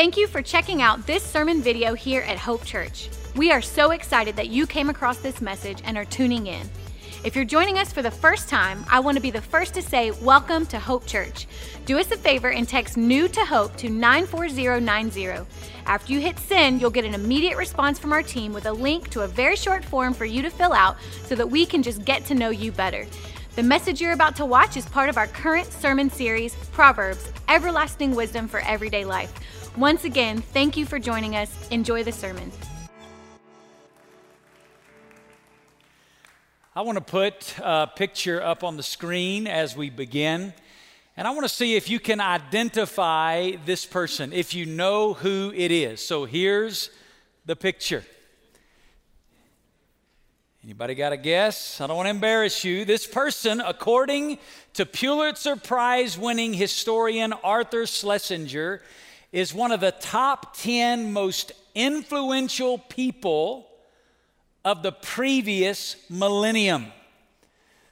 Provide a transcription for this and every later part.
Thank you for checking out this sermon video here at Hope Church. We are so excited that you came across this message and are tuning in. If you're joining us for the first time, I want to be the first to say welcome to Hope Church. Do us a favor and text new to Hope to 94090. After you hit send, you'll get an immediate response from our team with a link to a very short form for you to fill out so that we can just get to know you better. The message you're about to watch is part of our current sermon series, Proverbs Everlasting Wisdom for Everyday Life. Once again, thank you for joining us. Enjoy the sermon. I want to put a picture up on the screen as we begin. And I want to see if you can identify this person, if you know who it is. So here's the picture. Anybody got a guess? I don't want to embarrass you. This person, according to Pulitzer Prize winning historian Arthur Schlesinger, is one of the top 10 most influential people of the previous millennium.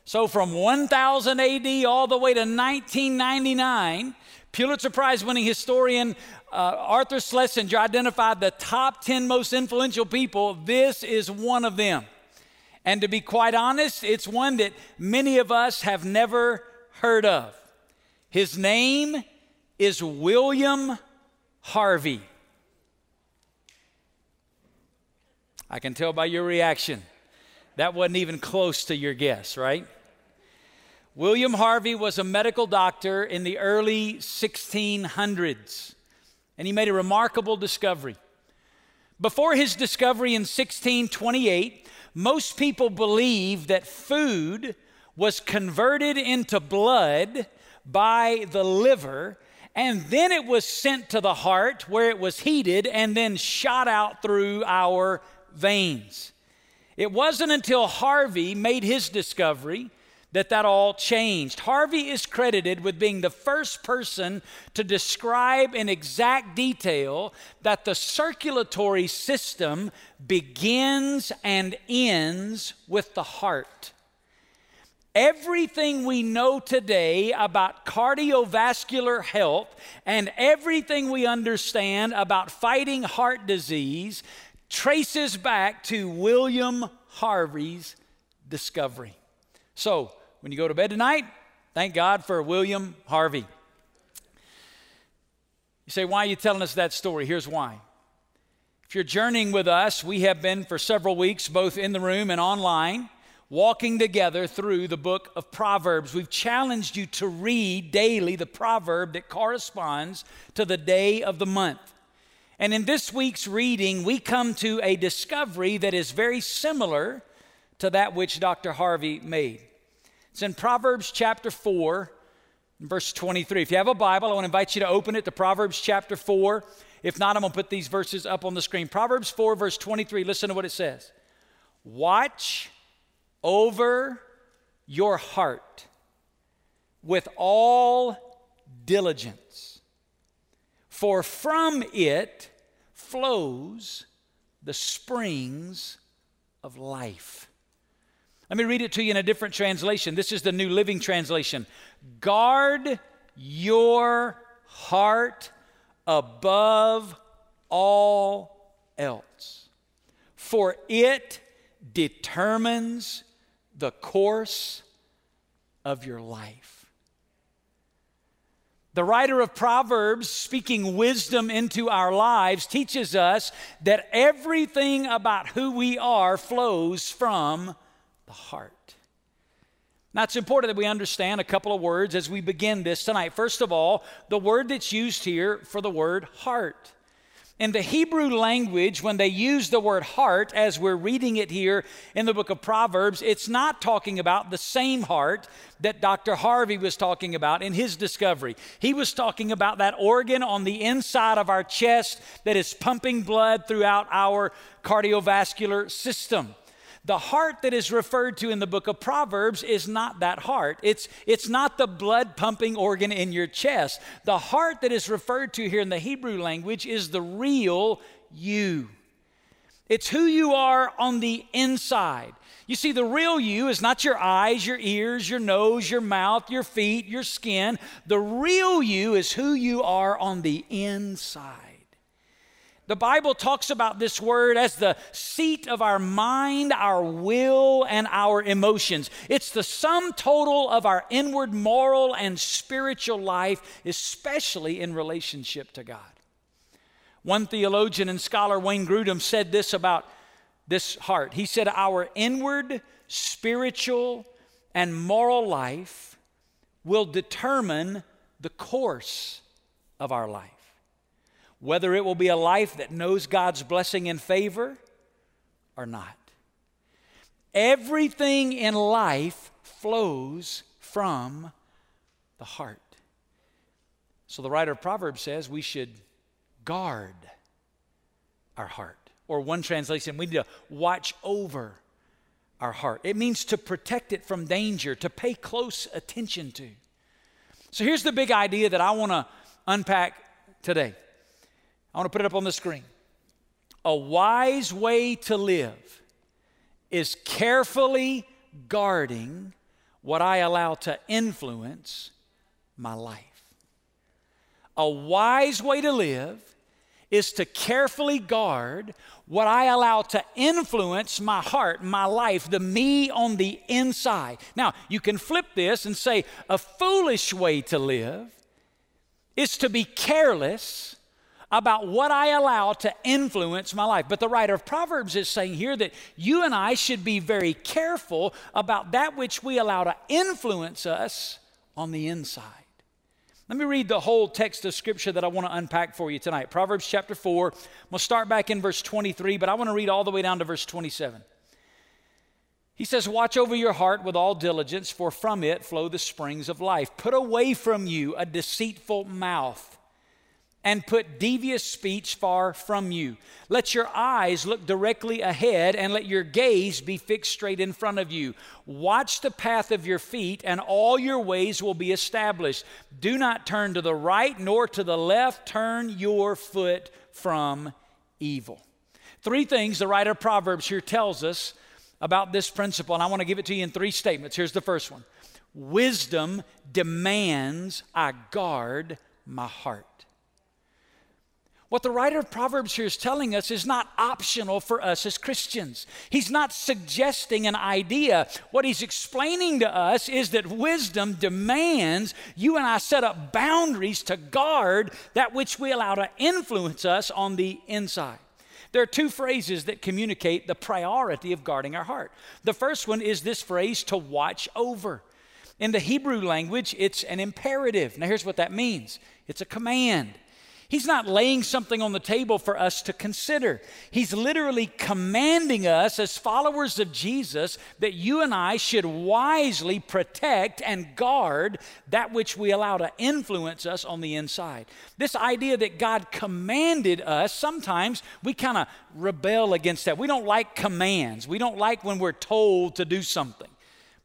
So, from 1000 AD all the way to 1999, Pulitzer Prize winning historian uh, Arthur Schlesinger identified the top 10 most influential people. This is one of them. And to be quite honest, it's one that many of us have never heard of. His name is William Harvey. I can tell by your reaction. That wasn't even close to your guess, right? William Harvey was a medical doctor in the early 1600s, and he made a remarkable discovery. Before his discovery in 1628, most people believed that food was converted into blood by the liver, and then it was sent to the heart where it was heated and then shot out through our veins. It wasn't until Harvey made his discovery that that all changed. Harvey is credited with being the first person to describe in exact detail that the circulatory system begins and ends with the heart. Everything we know today about cardiovascular health and everything we understand about fighting heart disease traces back to William Harvey's discovery. So, when you go to bed tonight, thank God for William Harvey. You say, why are you telling us that story? Here's why. If you're journeying with us, we have been for several weeks, both in the room and online, walking together through the book of Proverbs. We've challenged you to read daily the proverb that corresponds to the day of the month. And in this week's reading, we come to a discovery that is very similar to that which Dr. Harvey made. It's in Proverbs chapter 4, verse 23. If you have a Bible, I want to invite you to open it to Proverbs chapter 4. If not, I'm going to put these verses up on the screen. Proverbs 4, verse 23. Listen to what it says Watch over your heart with all diligence, for from it flows the springs of life. Let me read it to you in a different translation. This is the New Living Translation. Guard your heart above all else, for it determines the course of your life. The writer of Proverbs, speaking wisdom into our lives, teaches us that everything about who we are flows from the heart. Now, it's important that we understand a couple of words as we begin this tonight. First of all, the word that's used here for the word heart. In the Hebrew language, when they use the word heart, as we're reading it here in the book of Proverbs, it's not talking about the same heart that Dr. Harvey was talking about in his discovery. He was talking about that organ on the inside of our chest that is pumping blood throughout our cardiovascular system. The heart that is referred to in the book of Proverbs is not that heart. It's, it's not the blood pumping organ in your chest. The heart that is referred to here in the Hebrew language is the real you. It's who you are on the inside. You see, the real you is not your eyes, your ears, your nose, your mouth, your feet, your skin. The real you is who you are on the inside. The Bible talks about this word as the seat of our mind, our will, and our emotions. It's the sum total of our inward moral and spiritual life, especially in relationship to God. One theologian and scholar, Wayne Grudem, said this about this heart. He said, Our inward, spiritual, and moral life will determine the course of our life whether it will be a life that knows God's blessing and favor or not. Everything in life flows from the heart. So the writer of Proverbs says we should guard our heart. Or one translation, we need to watch over our heart. It means to protect it from danger, to pay close attention to. So here's the big idea that I want to unpack today. I want to put it up on the screen. A wise way to live is carefully guarding what I allow to influence my life. A wise way to live is to carefully guard what I allow to influence my heart, my life, the me on the inside. Now, you can flip this and say a foolish way to live is to be careless about what I allow to influence my life. But the writer of Proverbs is saying here that you and I should be very careful about that which we allow to influence us on the inside. Let me read the whole text of scripture that I want to unpack for you tonight. Proverbs chapter 4. We'll start back in verse 23, but I want to read all the way down to verse 27. He says, Watch over your heart with all diligence, for from it flow the springs of life. Put away from you a deceitful mouth and put devious speech far from you. Let your eyes look directly ahead and let your gaze be fixed straight in front of you. Watch the path of your feet, and all your ways will be established. Do not turn to the right nor to the left, turn your foot from evil. Three things the writer of Proverbs here tells us about this principle, and I want to give it to you in three statements. Here's the first one Wisdom demands I guard my heart. What the writer of Proverbs here is telling us is not optional for us as Christians. He's not suggesting an idea. What he's explaining to us is that wisdom demands you and I set up boundaries to guard that which we allow to influence us on the inside. There are two phrases that communicate the priority of guarding our heart. The first one is this phrase to watch over. In the Hebrew language, it's an imperative. Now, here's what that means it's a command. He's not laying something on the table for us to consider. He's literally commanding us, as followers of Jesus, that you and I should wisely protect and guard that which we allow to influence us on the inside. This idea that God commanded us, sometimes we kind of rebel against that. We don't like commands, we don't like when we're told to do something.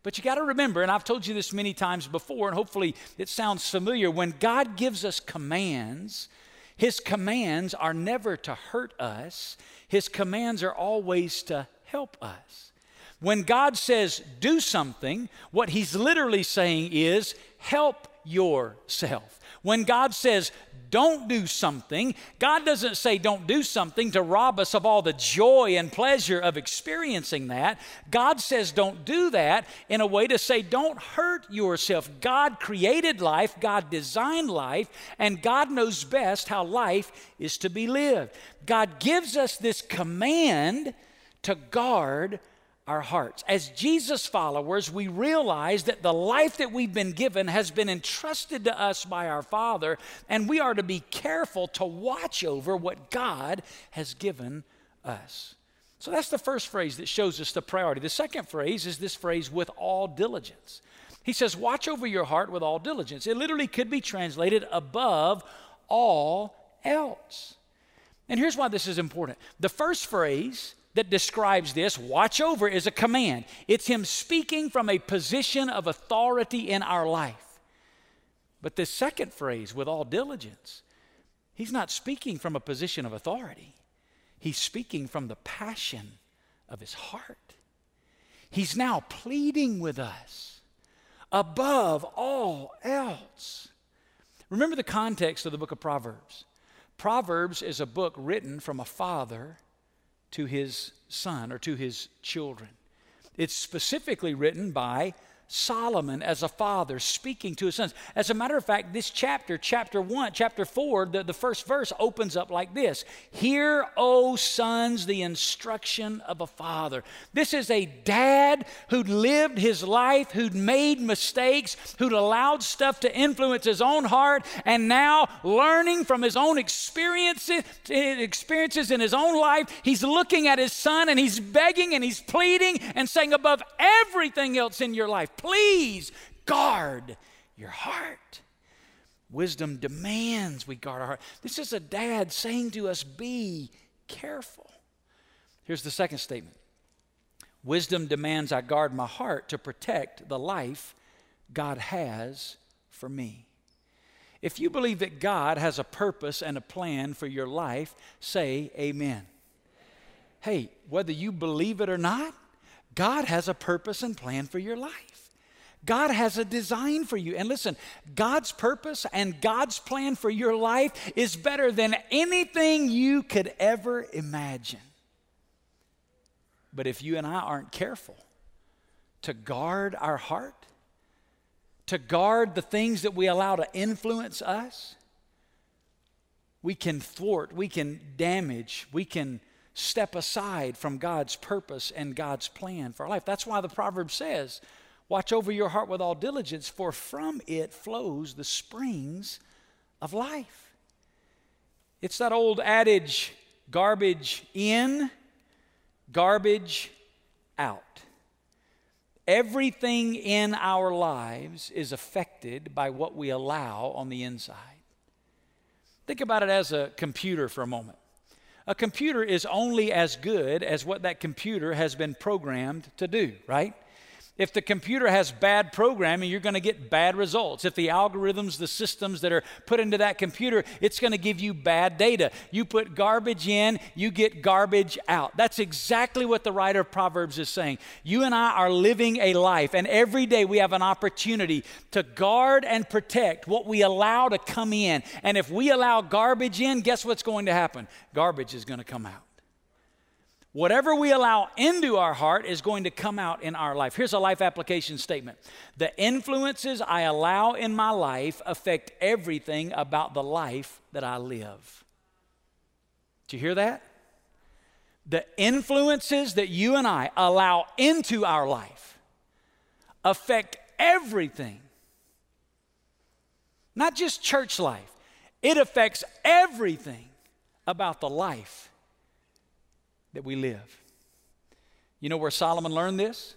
But you got to remember, and I've told you this many times before, and hopefully it sounds familiar, when God gives us commands, his commands are never to hurt us, His commands are always to help us. When God says do something, what He's literally saying is help yourself. When God says don't do something, God doesn't say don't do something to rob us of all the joy and pleasure of experiencing that. God says don't do that in a way to say don't hurt yourself. God created life, God designed life, and God knows best how life is to be lived. God gives us this command to guard our hearts. As Jesus followers, we realize that the life that we've been given has been entrusted to us by our Father, and we are to be careful to watch over what God has given us. So that's the first phrase that shows us the priority. The second phrase is this phrase, with all diligence. He says, Watch over your heart with all diligence. It literally could be translated above all else. And here's why this is important. The first phrase that describes this, watch over, is a command. It's him speaking from a position of authority in our life. But this second phrase, with all diligence, he's not speaking from a position of authority. He's speaking from the passion of his heart. He's now pleading with us above all else. Remember the context of the book of Proverbs. Proverbs is a book written from a father to his son or to his children. It's specifically written by Solomon as a father speaking to his sons. As a matter of fact, this chapter, chapter 1, chapter 4, the, the first verse opens up like this Hear, O sons, the instruction of a father. This is a dad who'd lived his life, who'd made mistakes, who'd allowed stuff to influence his own heart, and now learning from his own experiences, experiences in his own life, he's looking at his son and he's begging and he's pleading and saying, above everything else in your life, Please guard your heart. Wisdom demands we guard our heart. This is a dad saying to us, be careful. Here's the second statement Wisdom demands I guard my heart to protect the life God has for me. If you believe that God has a purpose and a plan for your life, say amen. Hey, whether you believe it or not, God has a purpose and plan for your life. God has a design for you. And listen, God's purpose and God's plan for your life is better than anything you could ever imagine. But if you and I aren't careful to guard our heart, to guard the things that we allow to influence us, we can thwart, we can damage, we can step aside from God's purpose and God's plan for our life. That's why the proverb says, Watch over your heart with all diligence, for from it flows the springs of life. It's that old adage garbage in, garbage out. Everything in our lives is affected by what we allow on the inside. Think about it as a computer for a moment. A computer is only as good as what that computer has been programmed to do, right? If the computer has bad programming, you're going to get bad results. If the algorithms, the systems that are put into that computer, it's going to give you bad data. You put garbage in, you get garbage out. That's exactly what the writer of Proverbs is saying. You and I are living a life, and every day we have an opportunity to guard and protect what we allow to come in. And if we allow garbage in, guess what's going to happen? Garbage is going to come out. Whatever we allow into our heart is going to come out in our life. Here's a life application statement The influences I allow in my life affect everything about the life that I live. Did you hear that? The influences that you and I allow into our life affect everything. Not just church life, it affects everything about the life that we live. You know where Solomon learned this?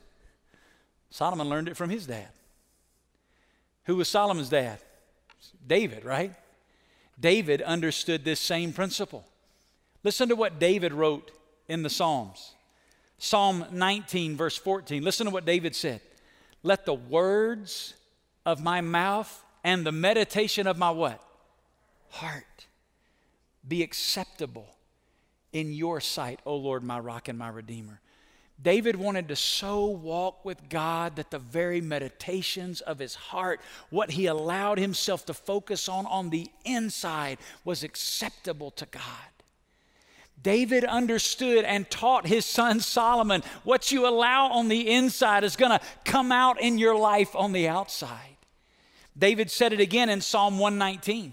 Solomon learned it from his dad. Who was Solomon's dad? David, right? David understood this same principle. Listen to what David wrote in the Psalms. Psalm 19, verse 14. Listen to what David said. Let the words of my mouth and the meditation of my what? Heart be acceptable in your sight, O Lord, my rock and my redeemer. David wanted to so walk with God that the very meditations of his heart, what he allowed himself to focus on on the inside, was acceptable to God. David understood and taught his son Solomon what you allow on the inside is going to come out in your life on the outside. David said it again in Psalm 119.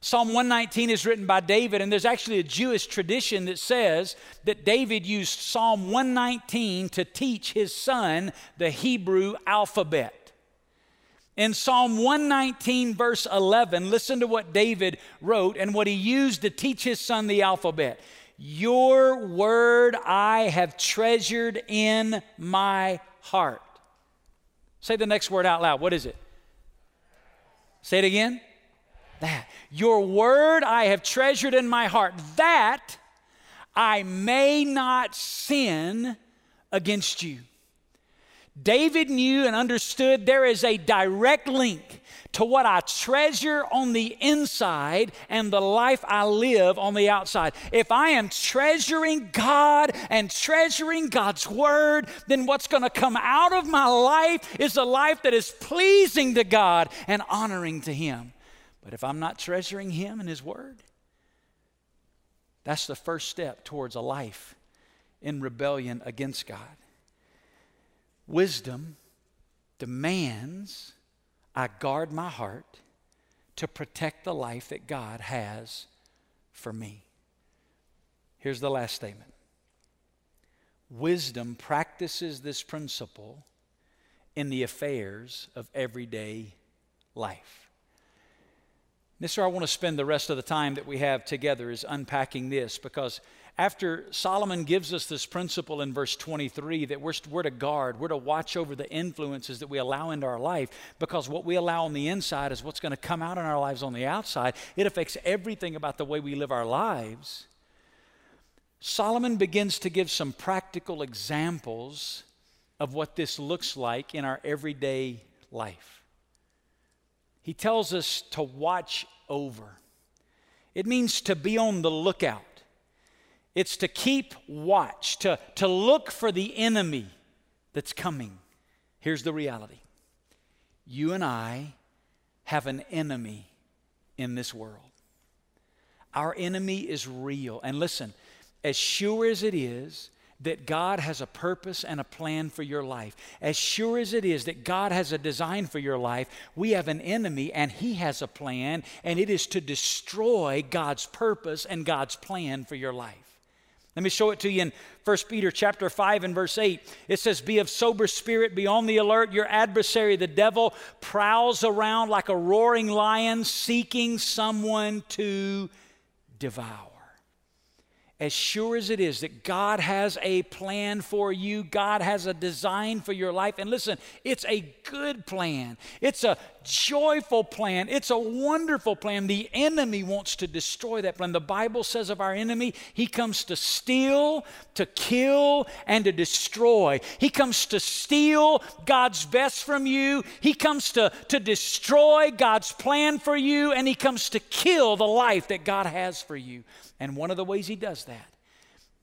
Psalm 119 is written by David, and there's actually a Jewish tradition that says that David used Psalm 119 to teach his son the Hebrew alphabet. In Psalm 119, verse 11, listen to what David wrote and what he used to teach his son the alphabet. Your word I have treasured in my heart. Say the next word out loud. What is it? Say it again that. Your word I have treasured in my heart, that I may not sin against you. David knew and understood there is a direct link to what I treasure on the inside and the life I live on the outside. If I am treasuring God and treasuring God's word, then what's going to come out of my life is a life that is pleasing to God and honoring to Him. But if I'm not treasuring Him and His Word, That's the first step towards a life in rebellion against God. Wisdom demands I guard my heart to protect the life that God has for me. Here's the last statement Wisdom practices this principle in the affairs of everyday life. This is where I want to spend the rest of the time that we have together is unpacking this because after Solomon gives us this principle in verse 23 that we're, we're to guard, we're to watch over the influences that we allow into our life because what we allow on the inside is what's going to come out in our lives on the outside. It affects everything about the way we live our lives. Solomon begins to give some practical examples of what this looks like in our everyday life. He tells us to watch over. It means to be on the lookout. It's to keep watch, to, to look for the enemy that's coming. Here's the reality you and I have an enemy in this world. Our enemy is real. And listen, as sure as it is that God has a purpose and a plan for your life, as sure as it is that God has a design for your life, we have an enemy and he has a plan, and it is to destroy God's purpose and God's plan for your life. Let me show it to you in 1 Peter chapter 5 and verse 8. It says, Be of sober spirit, be on the alert. Your adversary, the devil, prowls around like a roaring lion seeking someone to devour as sure as it is that God has a plan for you, God has a design for your life. And listen, it's a good plan, it's a joyful plan, it's a wonderful plan. The enemy wants to destroy that plan. The Bible says of our enemy, he comes to steal, to kill, and to destroy. He comes to steal God's best from you, he comes to, to destroy God's plan for you, and he comes to kill the life that God has for you. And one of the ways he does that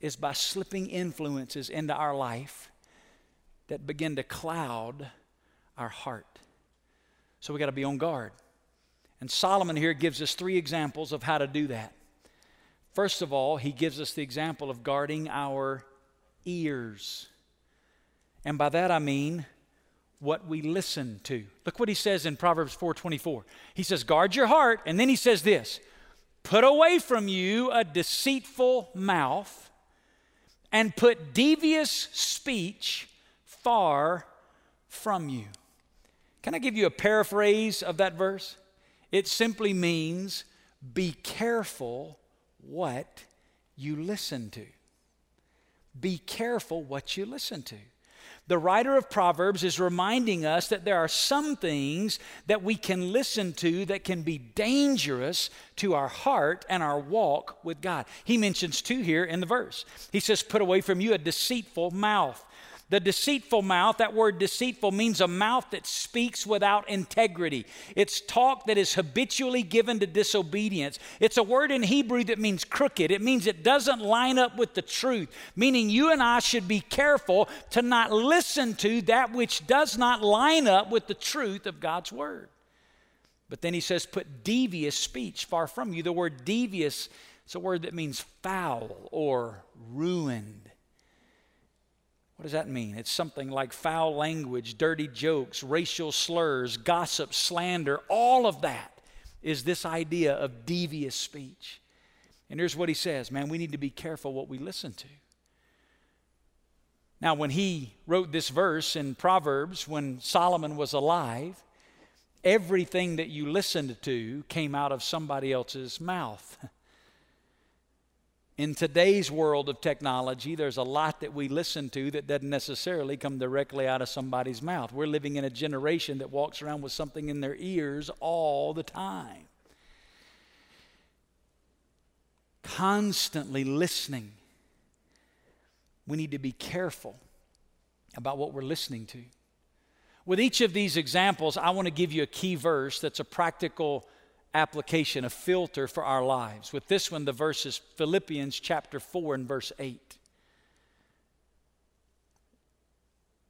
is by slipping influences into our life that begin to cloud our heart. So we got to be on guard. And Solomon here gives us three examples of how to do that. First of all, he gives us the example of guarding our ears. And by that I mean what we listen to. Look what he says in Proverbs 4:24. He says, "Guard your heart," and then he says this, Put away from you a deceitful mouth and put devious speech far from you. Can I give you a paraphrase of that verse? It simply means be careful what you listen to. Be careful what you listen to. The writer of Proverbs is reminding us that there are some things that we can listen to that can be dangerous to our heart and our walk with God. He mentions two here in the verse. He says, Put away from you a deceitful mouth. The deceitful mouth, that word deceitful means a mouth that speaks without integrity. It's talk that is habitually given to disobedience. It's a word in Hebrew that means crooked. It means it doesn't line up with the truth, meaning you and I should be careful to not listen to that which does not line up with the truth of God's word. But then he says, put devious speech far from you. The word devious is a word that means foul or ruined. What does that mean? It's something like foul language, dirty jokes, racial slurs, gossip, slander. All of that is this idea of devious speech. And here's what he says man, we need to be careful what we listen to. Now, when he wrote this verse in Proverbs, when Solomon was alive, everything that you listened to came out of somebody else's mouth. In today's world of technology, there's a lot that we listen to that doesn't necessarily come directly out of somebody's mouth. We're living in a generation that walks around with something in their ears all the time. Constantly listening. We need to be careful about what we're listening to. With each of these examples, I want to give you a key verse that's a practical application, a filter for our lives. With this one, the verse is Philippians chapter 4 and verse 8.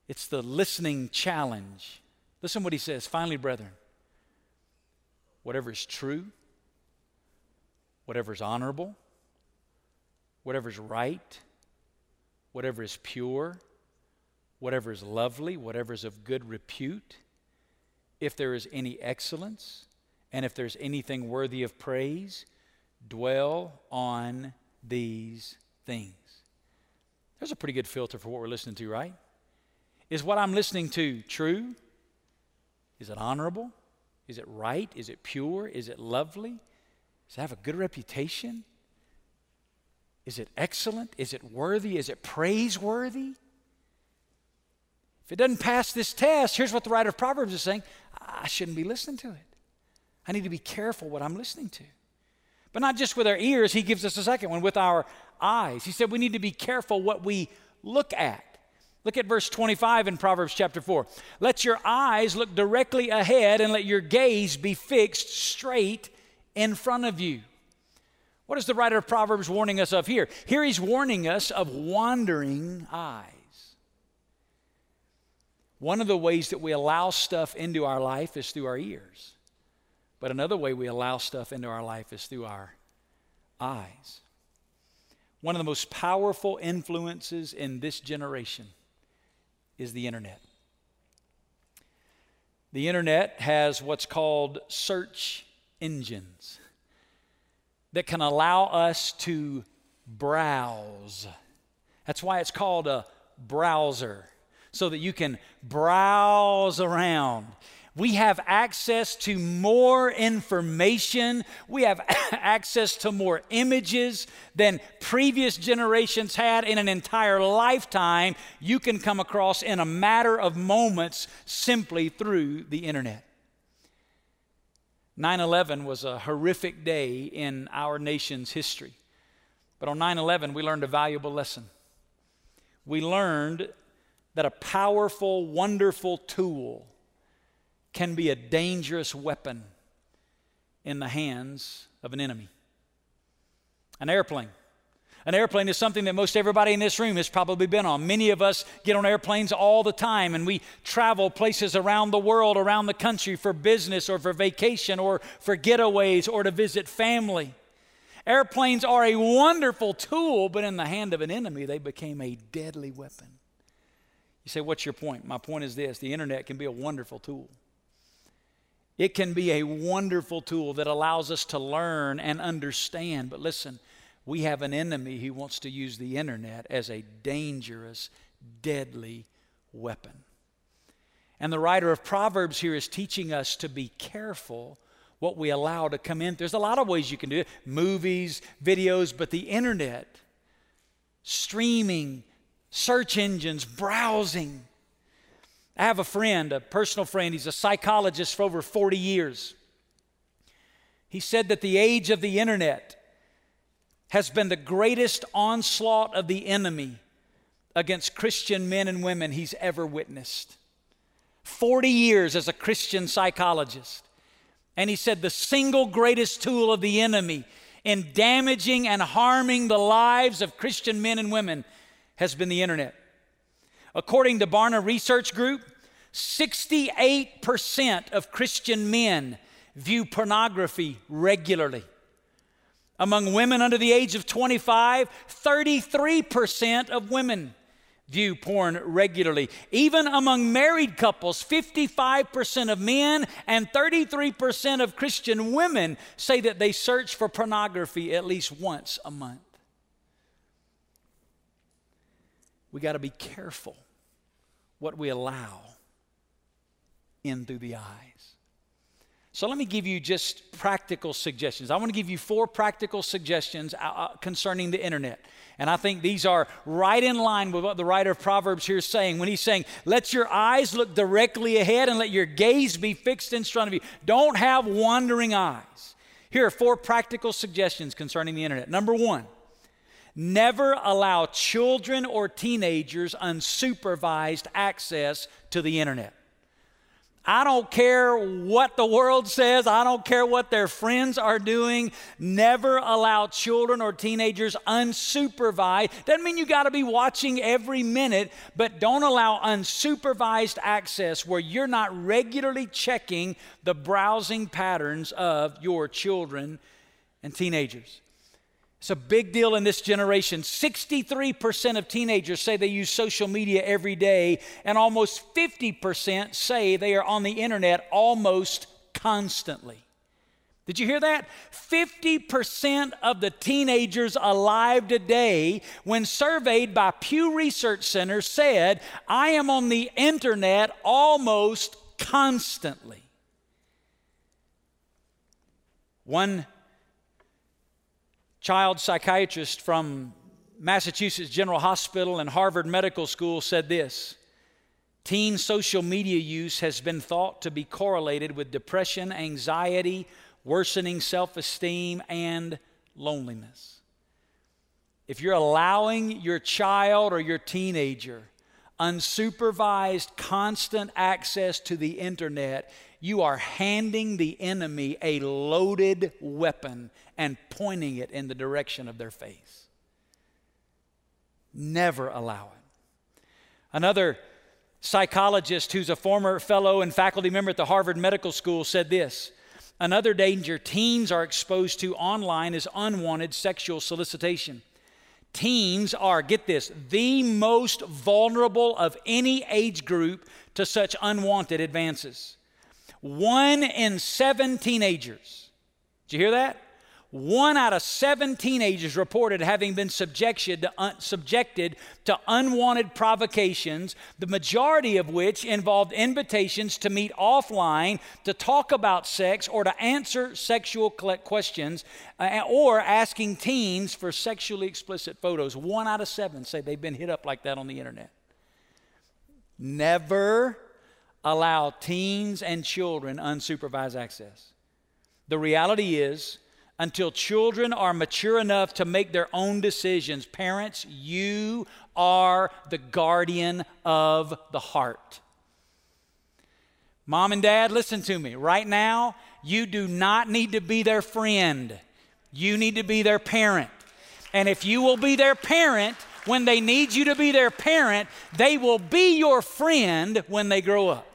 It's the listening challenge. Listen what he says. Finally, brethren, whatever is true, whatever is honorable, whatever is right, whatever is pure, whatever is lovely, whatever is of good repute, if there is any excellence, and if there's anything worthy of praise, dwell on these things. There's a pretty good filter for what we're listening to, right? Is what I'm listening to true? Is it honorable? Is it right? Is it pure? Is it lovely? Does it have a good reputation? Is it excellent? Is it worthy? Is it praiseworthy? If it doesn't pass this test, here's what the writer of Proverbs is saying I shouldn't be listening to it. I need to be careful what I'm listening to. But not just with our ears, he gives us a second one with our eyes. He said we need to be careful what we look at. Look at verse 25 in Proverbs chapter 4. Let your eyes look directly ahead and let your gaze be fixed straight in front of you. What is the writer of Proverbs warning us of here? Here he's warning us of wandering eyes. One of the ways that we allow stuff into our life is through our ears. But another way we allow stuff into our life is through our eyes. One of the most powerful influences in this generation is the internet. The internet has what's called search engines that can allow us to browse. That's why it's called a browser, so that you can browse around. We have access to more information. We have access to more images than previous generations had in an entire lifetime. You can come across in a matter of moments simply through the internet. 9 11 was a horrific day in our nation's history. But on 9 11, we learned a valuable lesson. We learned that a powerful, wonderful tool can be a dangerous weapon in the hands of an enemy. An airplane an airplane is something that most everybody in this room has probably been on. Many of us get on airplanes all the time and we travel places around the world, around the country for business or for vacation or for getaways or to visit family. Airplanes are a wonderful tool, but in the hand of an enemy, they became a deadly weapon. You say, What's your point? My point is this the internet can be a wonderful tool. It can be a wonderful tool that allows us to learn and understand. But listen, we have an enemy who wants to use the internet as a dangerous, deadly weapon. And the writer of Proverbs here is teaching us to be careful what we allow to come in. There's a lot of ways you can do it movies, videos, but the internet, streaming, search engines, browsing. I have a friend, a personal friend, he's a psychologist for over 40 years. He said that the age of the internet has been the greatest onslaught of the enemy against Christian men and women he's ever witnessed. 40 years as a Christian psychologist. And he said the single greatest tool of the enemy in damaging and harming the lives of Christian men and women has been the internet. According to Barna Research Group, 68% of Christian men view pornography regularly. Among women under the age of 25, 33% of women view porn regularly. Even among married couples, 55% of men and 33% of Christian women say that they search for pornography at least once a month. We got to be careful what we allow in through the eyes. So let me give you just practical suggestions. I want to give you four practical suggestions uh, uh, concerning the internet. And I think these are right in line with what the writer of Proverbs here is saying when he's saying, Let your eyes look directly ahead and let your gaze be fixed in front of you. Don't have wandering eyes. Here are four practical suggestions concerning the internet. Number one, never allow children or teenagers unsupervised access to the internet. I don't care what the world says. I don't care what their friends are doing. Never allow children or teenagers unsupervised. Doesn't mean you got to be watching every minute, but don't allow unsupervised access where you're not regularly checking the browsing patterns of your children and teenagers. It's a big deal in this generation. 63% of teenagers say they use social media every day, and almost 50% say they are on the internet almost constantly. Did you hear that? 50% of the teenagers alive today, when surveyed by Pew Research Center, said, I am on the internet almost constantly. One child psychiatrist from Massachusetts General Hospital and Harvard Medical School said this Teen social media use has been thought to be correlated with depression, anxiety, worsening self esteem, and loneliness. If you're allowing your child or your teenager unsupervised, constant access to the internet, you are handing the enemy a loaded weapon and pointing it in the direction of their face. Never allow it. Another psychologist who's a former fellow and faculty member at the Harvard Medical School said this Another danger teens are exposed to online is unwanted sexual solicitation. Teens are, get this, the most vulnerable of any age group to such unwanted advances. One in seven teenagers, did you hear that? One out of seven teenagers reported having been subjected to, un- subjected to unwanted provocations, the majority of which involved invitations to meet offline to talk about sex or to answer sexual questions uh, or asking teens for sexually explicit photos. One out of seven say they've been hit up like that on the internet. Never allow teens and children unsupervised access. The reality is, until children are mature enough to make their own decisions. Parents, you are the guardian of the heart. Mom and dad, listen to me. Right now, you do not need to be their friend, you need to be their parent. And if you will be their parent, when they need you to be their parent, they will be your friend when they grow up.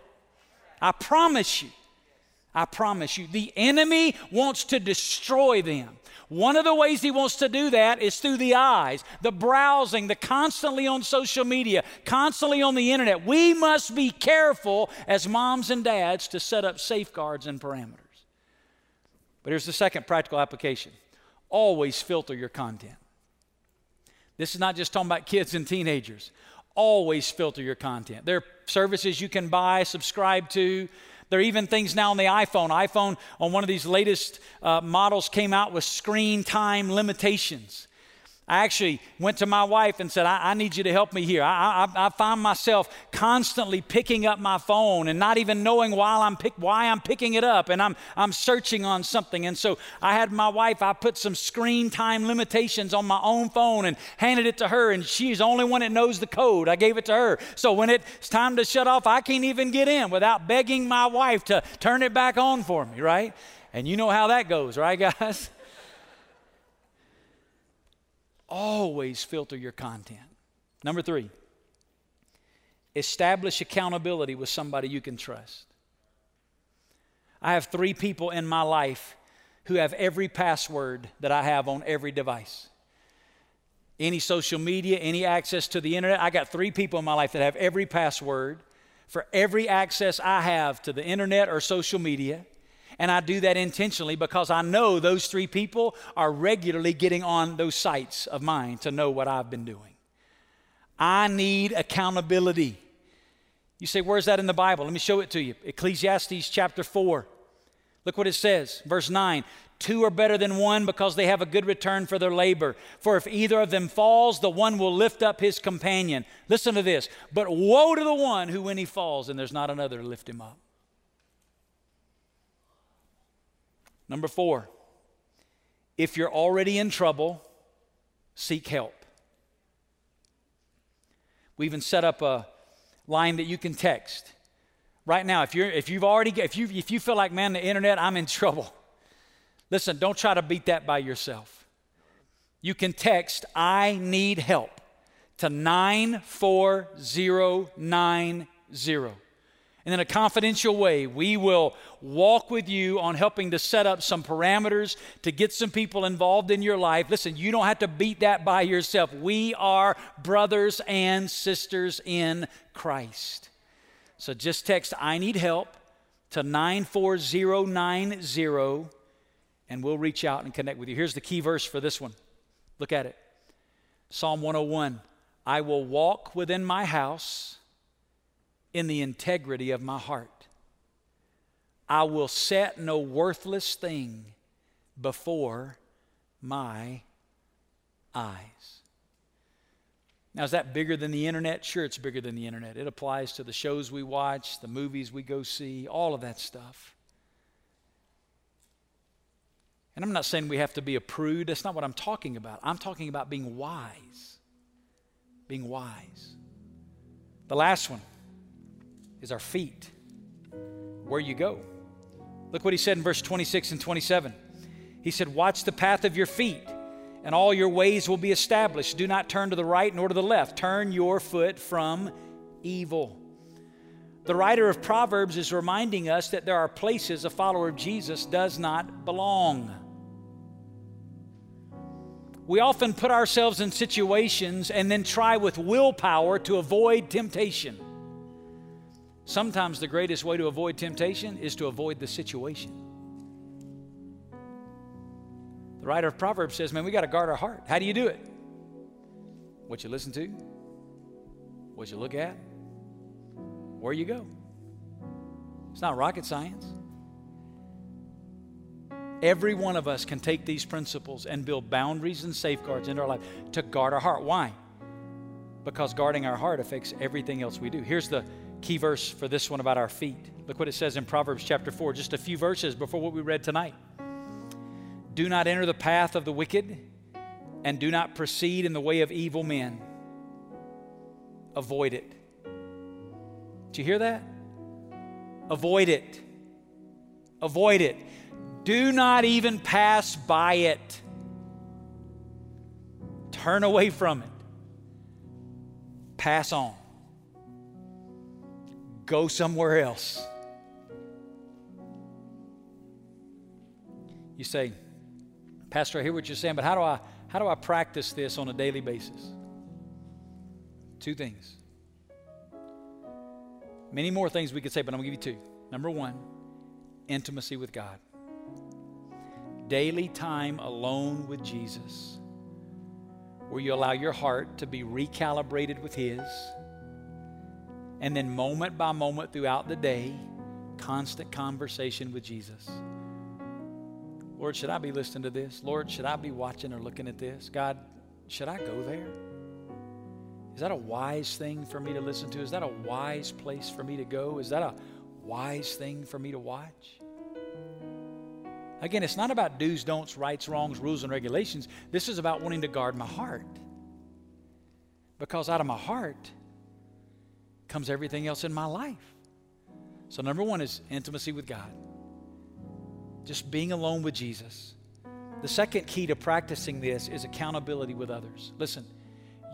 I promise you. I promise you. The enemy wants to destroy them. One of the ways he wants to do that is through the eyes, the browsing, the constantly on social media, constantly on the internet. We must be careful as moms and dads to set up safeguards and parameters. But here's the second practical application always filter your content. This is not just talking about kids and teenagers. Always filter your content. There are services you can buy, subscribe to there are even things now on the iPhone. iPhone, on one of these latest uh, models, came out with screen time limitations. I actually went to my wife and said, I, I need you to help me here. I, I, I, find myself constantly picking up my phone and not even knowing why I'm, pick, why I'm picking it up, and I'm, I'm searching on something. And so I had my wife, I put some screen time limitations on my own phone and handed it to her, and she's the only one that knows the code. I gave it to her. So when it's time to shut off, I can't even get in without begging my wife to turn it back on for me, right? And you know how that goes, right, guys? Always filter your content. Number three, establish accountability with somebody you can trust. I have three people in my life who have every password that I have on every device. Any social media, any access to the internet. I got three people in my life that have every password for every access I have to the internet or social media. And I do that intentionally because I know those three people are regularly getting on those sites of mine to know what I've been doing. I need accountability. You say, where's that in the Bible? Let me show it to you. Ecclesiastes chapter 4. Look what it says, verse 9. Two are better than one because they have a good return for their labor. For if either of them falls, the one will lift up his companion. Listen to this. But woe to the one who, when he falls, and there's not another to lift him up. Number four, if you're already in trouble, seek help. We even set up a line that you can text. Right now, if, you're, if you've already, if you, if you feel like, man, the internet, I'm in trouble. Listen, don't try to beat that by yourself. You can text, I need help to 94090 And in a confidential way, we will walk with you on helping to set up some parameters to get some people involved in your life. Listen, you don't have to beat that by yourself. We are brothers and sisters in Christ. So just text I need help to 94090 and we'll reach out and connect with you. Here's the key verse for this one. Look at it. Psalm 101 I will walk within my house in the integrity of my heart. I will set no worthless thing before my eyes. Now, is that bigger than the internet? Sure, it's bigger than the internet. It applies to the shows we watch, the movies we go see, all of that stuff. And I'm not saying we have to be a prude. That's not what I'm talking about. I'm talking about being wise. Being wise. The last one is our feet. Where you go. Look what he said in verse 26 and 27. He said, Watch the path of your feet, and all your ways will be established. Do not turn to the right nor to the left. Turn your foot from evil. The writer of Proverbs is reminding us that there are places a follower of Jesus does not belong. We often put ourselves in situations and then try with willpower to avoid temptation. Sometimes the greatest way to avoid temptation is to avoid the situation. The writer of Proverbs says, Man, we got to guard our heart. How do you do it? What you listen to, what you look at, where you go. It's not rocket science. Every one of us can take these principles and build boundaries and safeguards into our life to guard our heart. Why? Because guarding our heart affects everything else we do. Here's the key verse for this one about our feet. Look what it says in Proverbs chapter 4, just a few verses before what we read tonight. Do not enter the path of the wicked, and do not proceed in the way of evil men. Avoid it. Did you hear that? Avoid it. Avoid it. Do not even pass by it. Turn away from it. Pass on go somewhere else. You say, Pastor, I hear what you're saying, but how do I how do I practice this on a daily basis? Two things. Many more things we could say, but I'm to give you two. Number one, intimacy with God. Daily time alone with Jesus, where you allow your heart to be recalibrated with His and then, moment by moment throughout the day, constant conversation with Jesus. Lord, should I be listening to this? Lord, should I be watching or looking at this? God, should I go there? Is that a wise thing for me to listen to? Is that a wise place for me to go? Is that a wise thing for me to watch? Again, it's not about do's, don'ts, rights, wrongs, rules, and regulations. This is about wanting to guard my heart. Because out of my heart, comes everything else in my life. So, number one is intimacy with God, just being alone with Jesus. The second key to practicing this is accountability with others. Listen,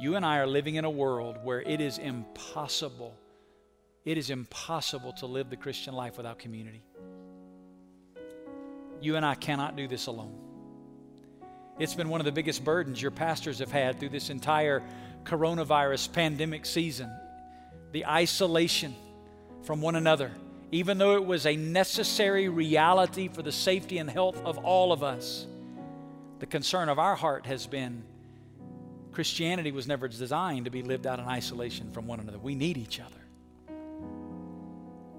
you and I are living in a world where it is impossible, it is impossible to live the Christian life without community. You and I cannot do this alone. It's been one of the biggest burdens your pastors have had through this entire coronavirus pandemic season the isolation from one another, even though it was a necessary reality for the safety and health of all of us. The concern of our heart has been Christianity was never designed to be lived out in isolation from one another. We need each other.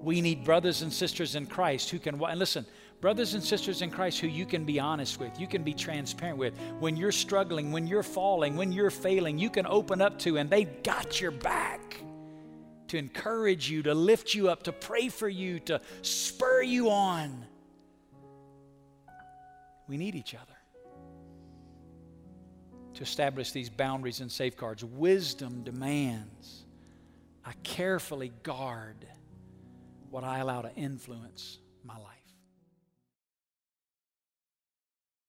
We need brothers and sisters in Christ who can, and listen, brothers and sisters in Christ who you can be honest with, you can be transparent with. When you're struggling, when you're falling, when you're failing, you can open up to, and they've got your back to encourage you, to lift you up, to pray for you, to spur you on. We need each other to establish these boundaries and safeguards. Wisdom demands I carefully guard what I allow to influence my life.